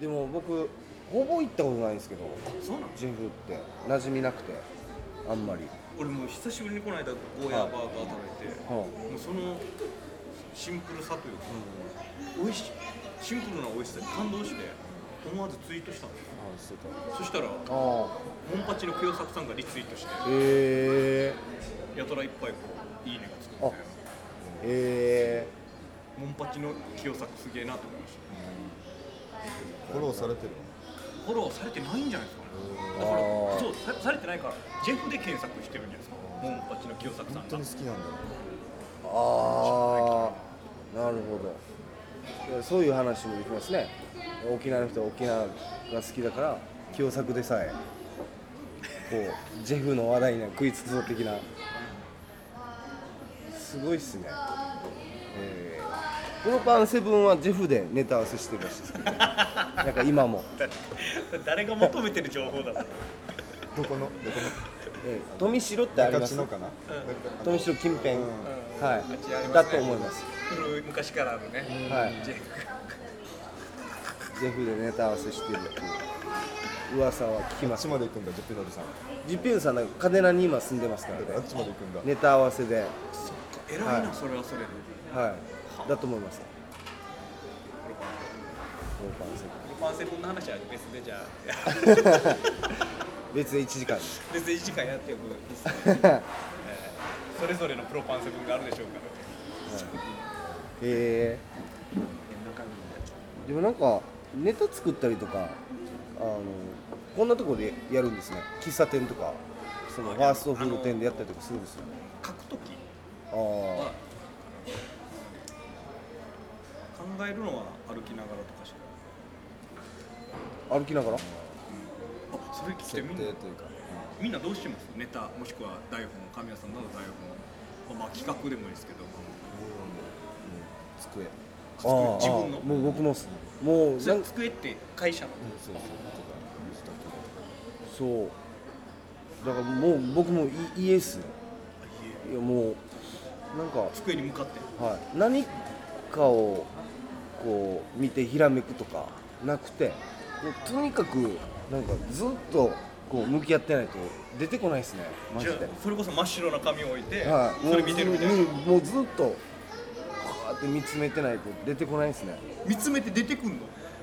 でも僕ほぼ行ったことないんですけどそうなの？ジェフって。馴染みなくてあんまり、俺もう久しぶりにこの間ゴーヤーバーガー食べて、はもうそのシンプルさというか、美味しいシンプルな美味しさに感動して思わずツイートしたんですよ。あしてたそしたらあモンパチの清作さんがリツイートしてあへえやたらいっぱいこういいねがつくんで。あへえモンパチの清作すげえなと思いましたフォローされてるフォローされてないんじゃないですか？ねだからそうさされてないからジェフで検索してるんじゃないですか？モンパチの清作さんが。本当に好きなんだああなるほど。そういう話もできますね。沖縄の人は沖縄が好きだから清作でさえこうジェフの話題には食いつくぞ的な。すごいっすね、えーこのパンセブンはジェフでネタ合わせしてるらしいですけど。なんか今も、誰が求めてる情報だろう。どこの？どこえー富城ってあのります。中かな？富城近辺、うん。はい。ねだと思います。昔からあるね、はい。ジェフ。ジェフでネタ合わせしてるっていう噂は聞きあっちますまで行くんだジェピノリさん。ジュピュンさんなんかカデナに今住んでますからね。あっちまで行くんだ。ネタ合わせで。偉いな、はい。それはそれで。はいだと思います。プロパンセブンの話は別でじゃあ。別で1時間別で1時間やっておくえーそれぞれのプロパンセブンがあるでしょうから。へえ。でもなんかネタ作ったりとかあのこんなところでやるんですね。喫茶店とかそのファーストフード店でやったりとかするんですよ。書くときあは考えるのは歩きながらとかしか。あ歩きながら？あそれ聞い設てみんな？みんなどうしてます？ネタもしくは台本神谷さんなど台本まあまあ企画でもいいですけど。机。ああ自分の。もう僕もっすもう机って会社の？そうそうだからもう僕もい家っすねいやもうなんか。机に向かって。はい、何かをこう見てひらめくとかなくてもうとにかくなんかずっとこう向き合ってないと出てこないですねマジで。あそれこそ真っ白な紙を置いて、はい、それ見てるみたいな。もうずっとこうやって見つめてないと出てこないですね。見つめて出てくんの？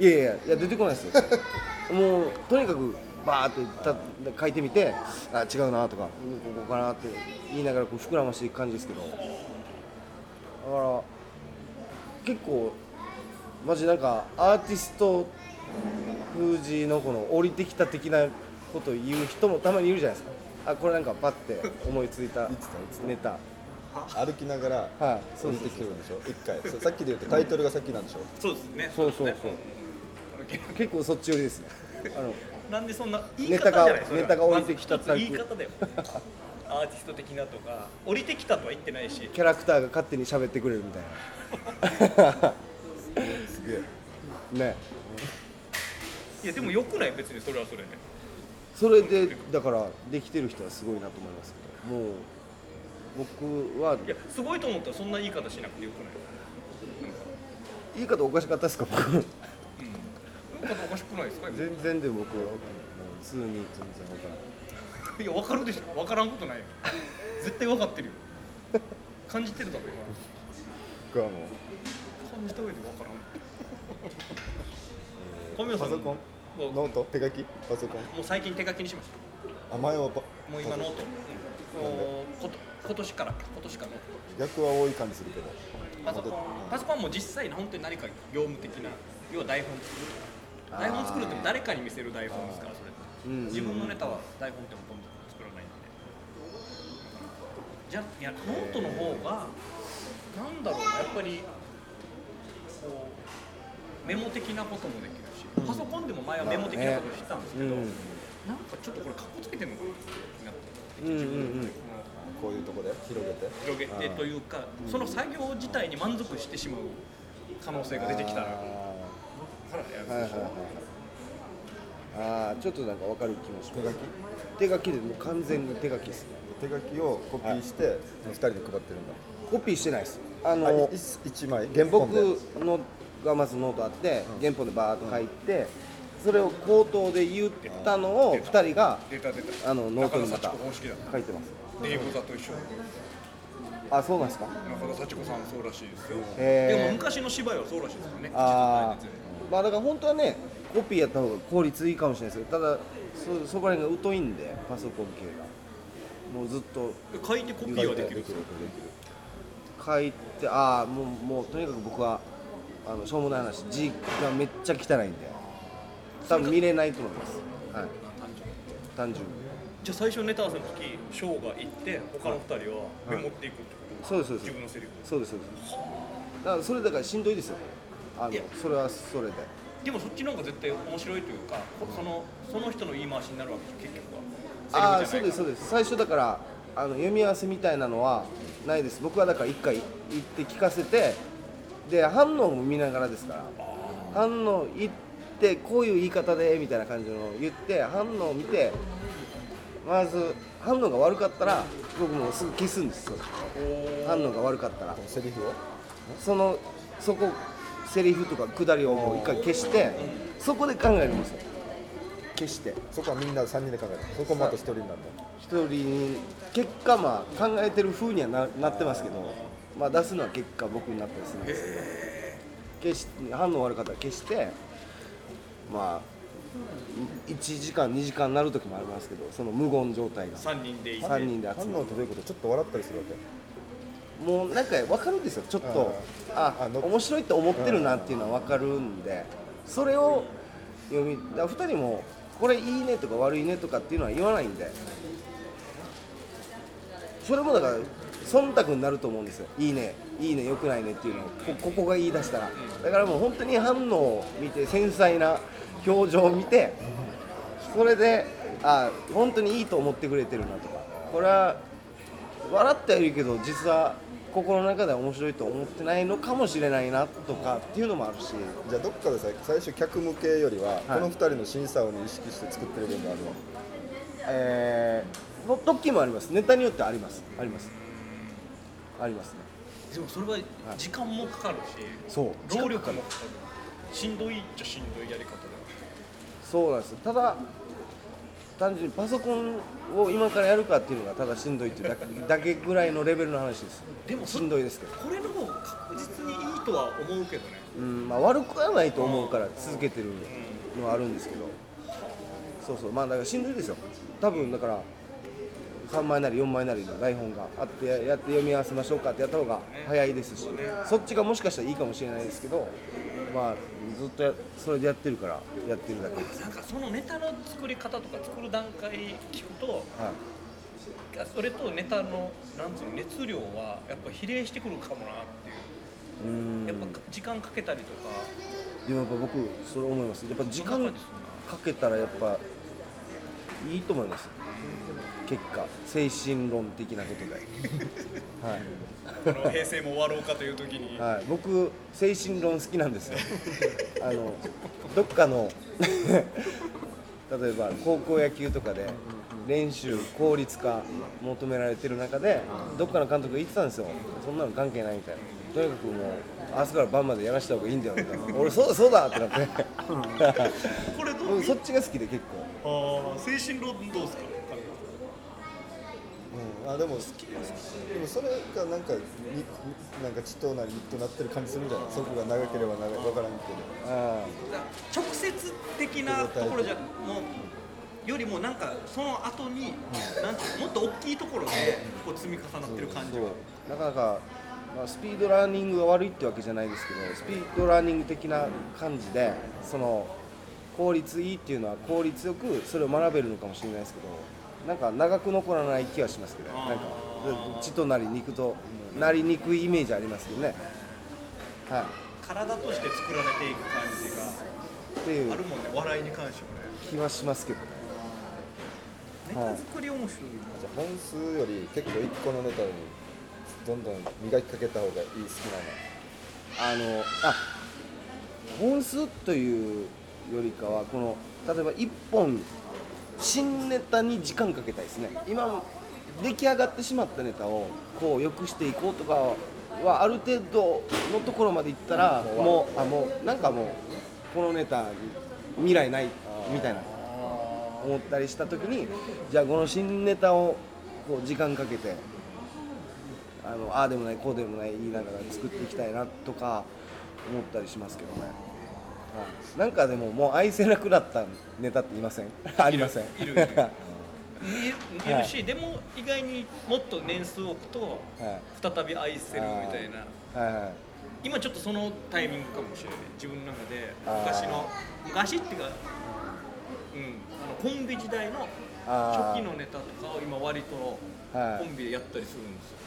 いやいやいや出てこないですよ。もうとにかくバーってた書いてみてあ違うなとかうんここかなって言いながらこう膨らましていく感じですけど。だから結構マジなんかアーティスト風じのこの降りてきた的なことを言う人もたまにいるじゃないですか。あこれなんかパッて思いついたネタ。歩きながらはい。降りてきてるんでしょ？一回。そうさっきで言うとタイトルが先なんでしょ？そうですね。そうそうそう。結構そっち寄りですね。あのなんでそんな言いネタが方じゃないそれはネタが降りてきたまず一つ言い方だよ。アーティスト的なとか。降りてきたとは言ってないし。キャラクターが勝手に喋ってくれるみたいなね。いやでもよくない？別にそれはそれで。それでだからできてる人はすごいなと思いますけど。もう僕は。いやすごいと思ったらそんな言い方しなくてよくない？言い方おかしかったですか？僕。うん。言い方おかしくないですか？全然で僕は普通に全然分からないいや分かるでしょ。分からんことないよ。絶対分かってるよ。感じてるだろ今。僕はもう。感じた上で分からん小宮さん。パソコン。もう？ノート手書き？パソコン。もう最近手書きにしましたあ前はパ。もう今ノート、うん、こと今年から。今年からノー逆は多い感じするけど。トパソコン。パソコンはもう実際本当に何か業務的な要は台本作るとか台本作るって誰かに見せる台本ですからそれ。ってうん自分のネタは台本ってほとんど作らないんで。じゃあいやノートの方がなんだろうな。やっぱりこうメモ的なこともできパソコンでも前はメモ的なことしてたんですけど、うんなんかちょっとこれかっこつけてるのかなってうんうんうんこういうとこで広げて。広げてというかその作業自体に満足してしまう可能性が出てきたらあからやるーはいはいはいはい。あーちょっとなんか分かる気もし手書ますき？手書きでもう完全に手書きです。ね手書きをコピーして2人で配ってるんだ。コピーしてないです。ああのい一一枚原本僕でのがまずノートあって原本でバーっと書いてそれを口頭で言ったのを2人が出た出たあのノートにまた書いてます。英語座と一緒。あそうなんですか？中田幸子さんそうらしいですよ。でもえー、昔の芝居はそうらしいですよね。あ口とーまあだから本当はねコピーやった方が効率いいかもしれないですけどただそそこら辺が疎いんでパソコン系が。もうずっと書いてコピーはできる書いてああもうもうとにかく僕はあのしょうもない話。字がめっちゃ汚いんで。多分見れないと思います。はい。単純に。じゃあ最初ネタ合わせの時ショーが行って他の二人はメモっていくってことそうですそうです。自分のセリフ。そうですそうです。だからそれだからしんどいですよ。あのそれはそれで。でもそっちの方が絶対面白いというかこそのその人の言い回しになるわけで結局はああそうですそううです。最初だからあの読み合わせみたいなのはないです。僕はだから一回行って聞かせてで反応も見ながらですから。反応言ってこういう言い方でみたいな感じのを言って反応を見てまず反応が悪かったら僕もうすぐ消すんですよ。反応が悪かったら。セリフを？そのそこセリフとか下りをもう一回消してそこで考えるんですよ。消して。そこはみんな3人で考えるそこもあと1人になるの？一人に結果まあ考えてる風にはななってますけど、まあ、出すのは結果僕になったりするんです。けど消し反応悪かったら消してまあ1時間2時間なる時もありますけどその無言状態が。3人でいて。3人で集まる。反応ってどういうこと？ちょっと笑ったりするわけ？もうなんか分かるんですよ。ちょっとああの面白いって思ってるなっていうのは分かるんでそれを読みだから2人もこれいいねとか悪いねとかっていうのは言わないんで。それもだから忖度になると思うんですよ。いいね。いいね。よくないねっていうのを。こここが言い出したら。だからもう本当に反応を見て繊細な表情を見てそれであ本当にいいと思ってくれてるなとか。これは笑ってはいるけど実は心の中では面白いと思ってないのかもしれないなとかっていうのもあるし。じゃあどっかでさ最初客向けよりは、はい。この2人の審査を意識して作ってる部分があるのえー、の時もあります。ネタによってはあります。ありますありますね。でもそれは時間もかかるしそう。労力もかかる。しんどいっちゃしんどいやり方だそうなんですただ単純にパソコンを今からやるかっていうのがただしんどいっていうだけ だけぐらいのレベルの話です。でもしんどいですけど。これの方が確実にいいとは思うけどね。うんまあ、悪くはないと思うから続けてるのはあるんですけど。そうそう。まあだからしんどいですよ。多分だから3枚なり4枚なりの台本があってやって読み合わせましょうかってやった方が早いですしそっちがもしかしたらいいかもしれないですけどまあずっとやそれでやってるからやってるだけ。です、なんかそのネタの作り方とか作る段階聞くとはい、それとネタのなんつうの熱量はやっぱ比例してくるかもなっていう。やっぱ時間かけたりとか。でもやっぱ僕それ思います。やっぱ時間かけたらやっぱいいと思います結果精神論的なことで。はい。この平成も終わろうかという時に。はい、僕精神論好きなんですよ。あのどっかの 例えば高校野球とかで練習効率化求められてる中でどっかの監督が言ってたんですよ。そんなの関係ないみたいな。とにかくもう明日から晩までやらした方がいいんだよみたいな。俺そうだそうだってなって。これどう僕そっちが好きで結構。あー精神論どうですか？うん、あでも好きでもそれがなんかになんか血となりとなってる感じするんじゃない？そこが長ければ長い分からんけど。あ直接的なところじゃもうよりもなんかその後に、なん。ていうのもっと大きいところでこう積み重なってる感じがなかなか、まあ、スピードラーニングが悪いってわけじゃないですけどスピードラーニング的な感じでその効率いいっていうのは効率よくそれを学べるのかもしれないですけどなんか長く残らない気はしますけどなんか血となり肉となりにくいイメージありますけどね。は体として作られていく感じがいっていうあるもんね。笑いに関してもね気はしますけどね。ネタ作り面白い。じゃあ本数より結構一個のネタにどんどん磨きかけた方がいい好きなの。あのあ本数というよりかはこの例えば1本新ネタに時間かけたいですね。今出来上がってしまったネタをこう良くしていこうとかはある程度のところまでいったらもうあもうなんかもうこのネタに未来ないみたいな思ったりした時にじゃあこの新ネタをこう時間かけてあのああでもないこうでもない言いながら作っていきたいなとか思ったりしますけどね、はい、なんかでももう愛せなくなったネタっていません？ありません。いる。いる。見え見えるし、でも意外にもっと年数を置くとはい。再び愛せるみたいな。はいはい。今ちょっとそのタイミングかもしれない。自分の中で昔の昔っていうか、うん、あのコンビ時代の初期のネタとかを今割とはい。コンビでやったりするんですよ、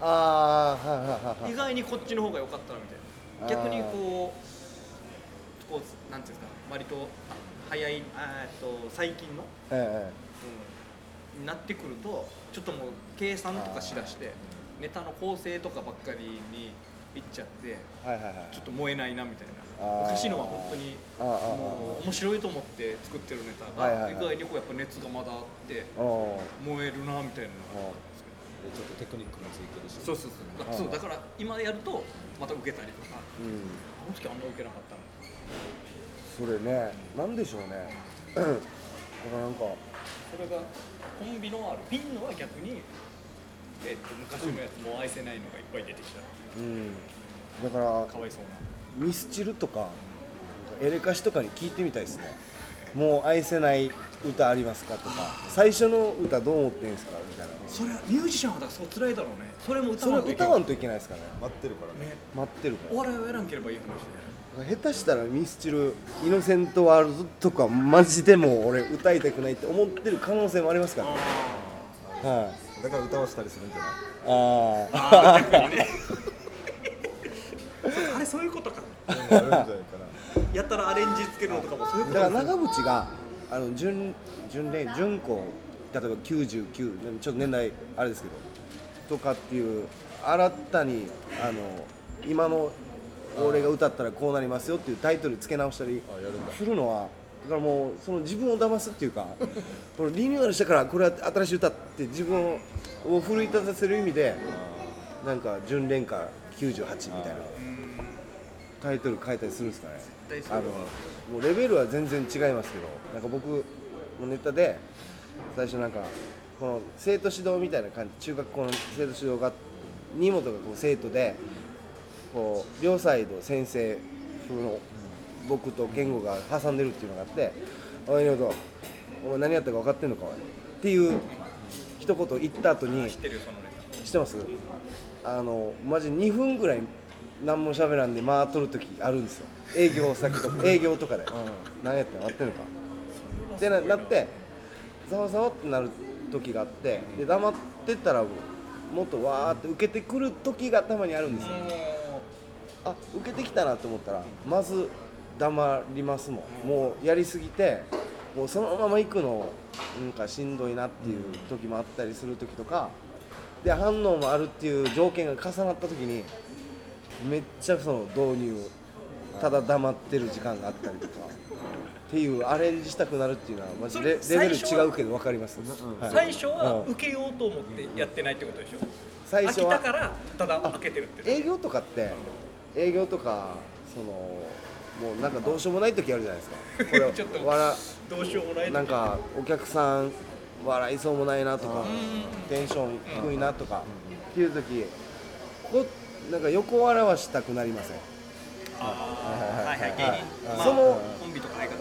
ああはいはいはいはい。意外にこっちの方が良かったなみたいな。逆にこうなんていうんですか割と早いえっと最近の、えうん、になってくるとちょっともう計算とかしだしてネタの構成とかばっかりにいっちゃってえはいはいはい。ちょっと燃えないなみたいあー。な昔のは本当にもう面白いと思って作ってるネタはいはいはい。が意外にこうやっぱ熱がまだあってお燃えるなみたいなのがちょっとテクニックもついてるしそうそうそう。だそうだから今やるとまた受けたりとか。うん。あの時あんま受けなかったのそれねなんでしょうね。だからなんか。それがコンビのあるピンのは逆に、えっと昔のやつもう愛せないのがいっぱい出てきた。うん。だからかわいそうな。ミスチルとかエレカシとかに聞いてみたいですね。もう愛せない歌ありますかとか。最初の歌どう思ってんですかみたいな。それはミュージシャンはだからそう辛いだろうね。それも歌わんといけないですからね。待ってるからね。ね。待ってるかお笑いをやらんければいい話ら下手したらミスチルイノセントワールドとかマジでもう俺歌いたくないって思ってる可能性もありますから。ねあはい。だから歌わしたりするんじゃない？ああ あれそういうことか。やったらアレンジつけるのとかもそういうことだから長渕があの準準礼準子例えば99ちょっと年代あれですけどとかっていう新たにあの今の俺が歌ったらこうなりますよっていうタイトル付け直したりするのはだからもうその自分を騙すっていうか このリニューアルしたからこれは新しい歌って自分を奮い立たせる意味でなんか純恋歌98みたいなタイトル変えたりするんですかね。あのもうレベルは全然違いますけどなんか僕のネタで最初なんかこの生徒指導みたいな感じ中学校の生徒指導が新本がこう生徒でこう両サイド先生風の僕と言語が挟んでるっていうのがあって「おいお前何やったか分かってんのかおい」っていう一言言った後に知ってるよそのネ知ってます？あのマジ2分ぐらい何も喋らんで間取る時あるんですよ。営業先とか営業とかで、何やってんの合ってんのか。ってななってざわざわってなる時があってで黙ってたらもっとわーって受けてくる時がたまにあるんですよ。タあ受けてきたなと思ったらまず黙りますもん。もうやりすぎてもうそのまま行くのなんかしんどいなっていう時もあったりする時とかで反応もあるっていう条件が重なった時にめっちゃその導入ただ黙ってる時間があったりとかっていうアレンジしたくなるっていうのはマジレレベル違うけど分かります、はい。最初はうん。受けようと思ってやってないってことでしょ？最初は飽きたからただ開けてるって営業とかって営業とかそのもうなんかどうしようもない時あるじゃないですか。これちょっと笑どうしようもないなんかお客さん笑いそうもないなとかんテンション低いなとかっていう時こなんか横笑わしたくなりません？はいはい芸はい人まあそのコンビとか相方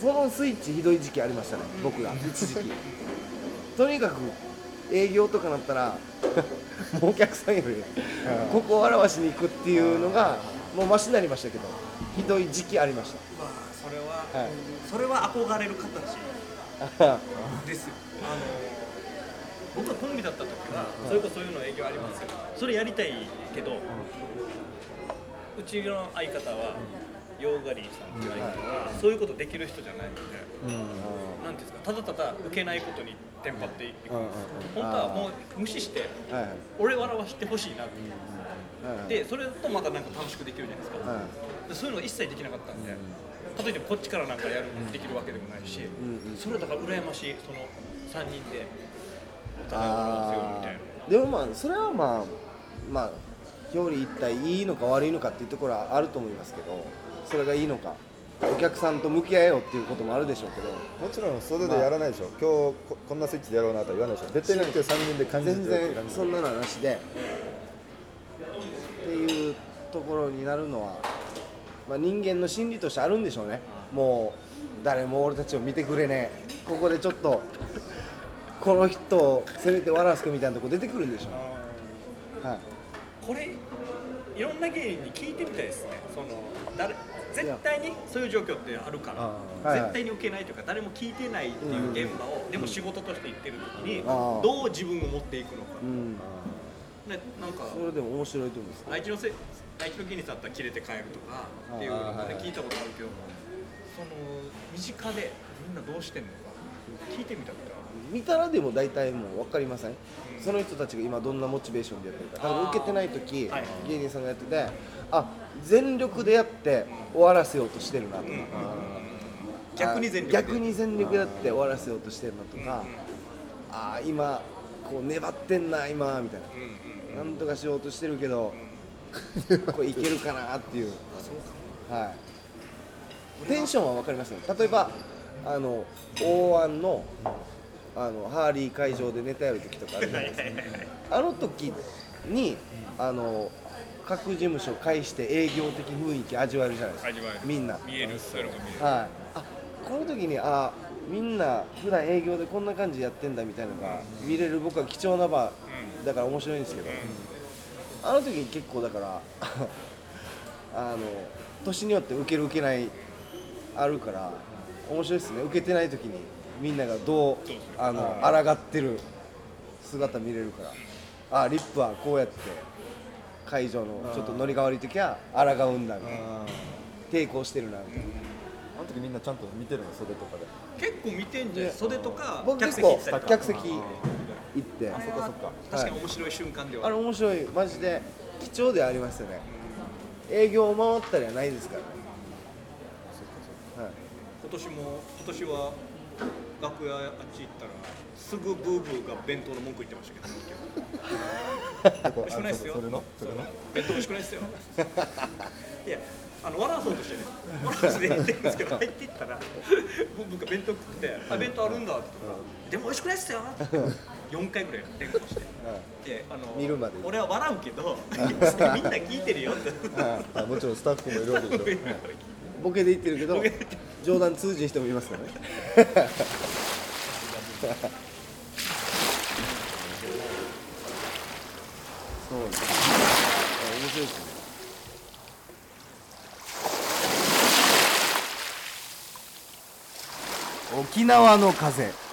そのスイッチひどい時期ありましたね僕が。一時期。とにかく営業とかなったら もうお客さんよりここを笑わしに行くっていうのがもうマシになりましたけどひどい時期ありましまあそれは、はい。それは憧れる形た ですよ。あの僕はコンビだった時は、それこそそういうの営業ありますよ。それやりたいけど、うちの相方はヨーガリーさんっていう相方は、そういうことできる人じゃないので、なんていうんですかただただ受けないことにテンパっていく、うん本当はもう無視してはいはい。俺笑わしてほしいなって。はいはい。でそれとまたなんか楽しくできるじゃないですか、はいでそういうのが一切できなかったんで、例えばこっちからなんかやるできるわけでもないし、んうんそれだから羨ましいその3人でお互いを笑わせようみたいな。でもまあそれはまあまあ表裏一体いいのか悪いのかっていうところはあると思いますけどそれがいいのかお客さんと向き合えよっていうこともあるでしょうけど。もちろん袖でやらないでしょ、今日ここんなスイッチでやろうなとは言わないでしょ絶対に今日3人で感じて全然そんなのはなしで。っていうところになるのは、まあ、人間の心理としてあるんでしょうね。もう誰も俺たちを見てくれねえ。ここでちょっとこの人をせめて笑わすかみたいなとこ出てくるんでしょう、はい、これいろんな芸人に聞いてみたいですね。その誰絶対にそういう状況ってあるからあはい。絶対に受けないというか誰も聞いてないっていう現場を、でも仕事として行ってる時に、どう自分を持っていくのか、うん、ね、なんかそれでも面白いと思うんです愛知のせ愛知の芸人さんだったら切れて帰るとかっていうの聞いたことあるけどその身近でみんなどうしてんのか聞いてみたことあ見たらでも大体もう分かりません、その人たちが今どんなモチベーションでやってるか。多分受けてない時、はい。芸人さんがやっててあ全力でやって終わらせようとしてるなとか、る逆に全力逆に全力でやって終わらせようとしてるなとか、あー今こう粘ってんな今みたいな、なんとかしようとしてるけど、これいけるかなっていう、はい、テンションは分かりますよ。例えばあの大湾のあのハーリー会場でネタやる時とかあるじゃないですか。あの時にあの各事務所介して営業的雰囲気味わえるじゃないですか。味わえる。みんな。見えるそういうのが見える。はい、あこの時にあみんな普段営業でこんな感じでやってんだみたいなのが見れる僕は貴重な場だから面白いんですけど、あの時に結構だから あの年によって受ける受けないあるから面白いですね。受けてない時にみんながどうあの抗ってる姿見れるから。あリップはこうやって会場のちょっとノリが悪い時は抗うんだみたいな。あ抵抗してるなみたいな。あの時みんなちゃんと見てるの？袖とかで。結構見てんじゃん。袖とか僕客結構席行ったりとか。客席行って。あそっかそっか。確かに面白い瞬間では。あれ面白い。マジで貴重でありますよね。営業を回ったりはないですからね、はい、今年も今年は楽屋あっち行ったらすぐブーブーが弁当の文句言ってましたけど。こ美味しくないっすよ。それの？それの弁当美味しくないっすよ。いやあの笑わそうとしてね笑わせて言ってるんですけど 入っていったら僕が弁当食って「あ弁当あるんだ」って言ったら「でも美味しくないっすよ」って4回ぐらい連呼して。であの見るまで俺は笑うけど みんな聞いてるよって。あもちろんスタッフもいるわけでしょ。ボケで言ってるけど冗談通じる人もいますからね。そうですね。あ面白いですね。沖縄の風。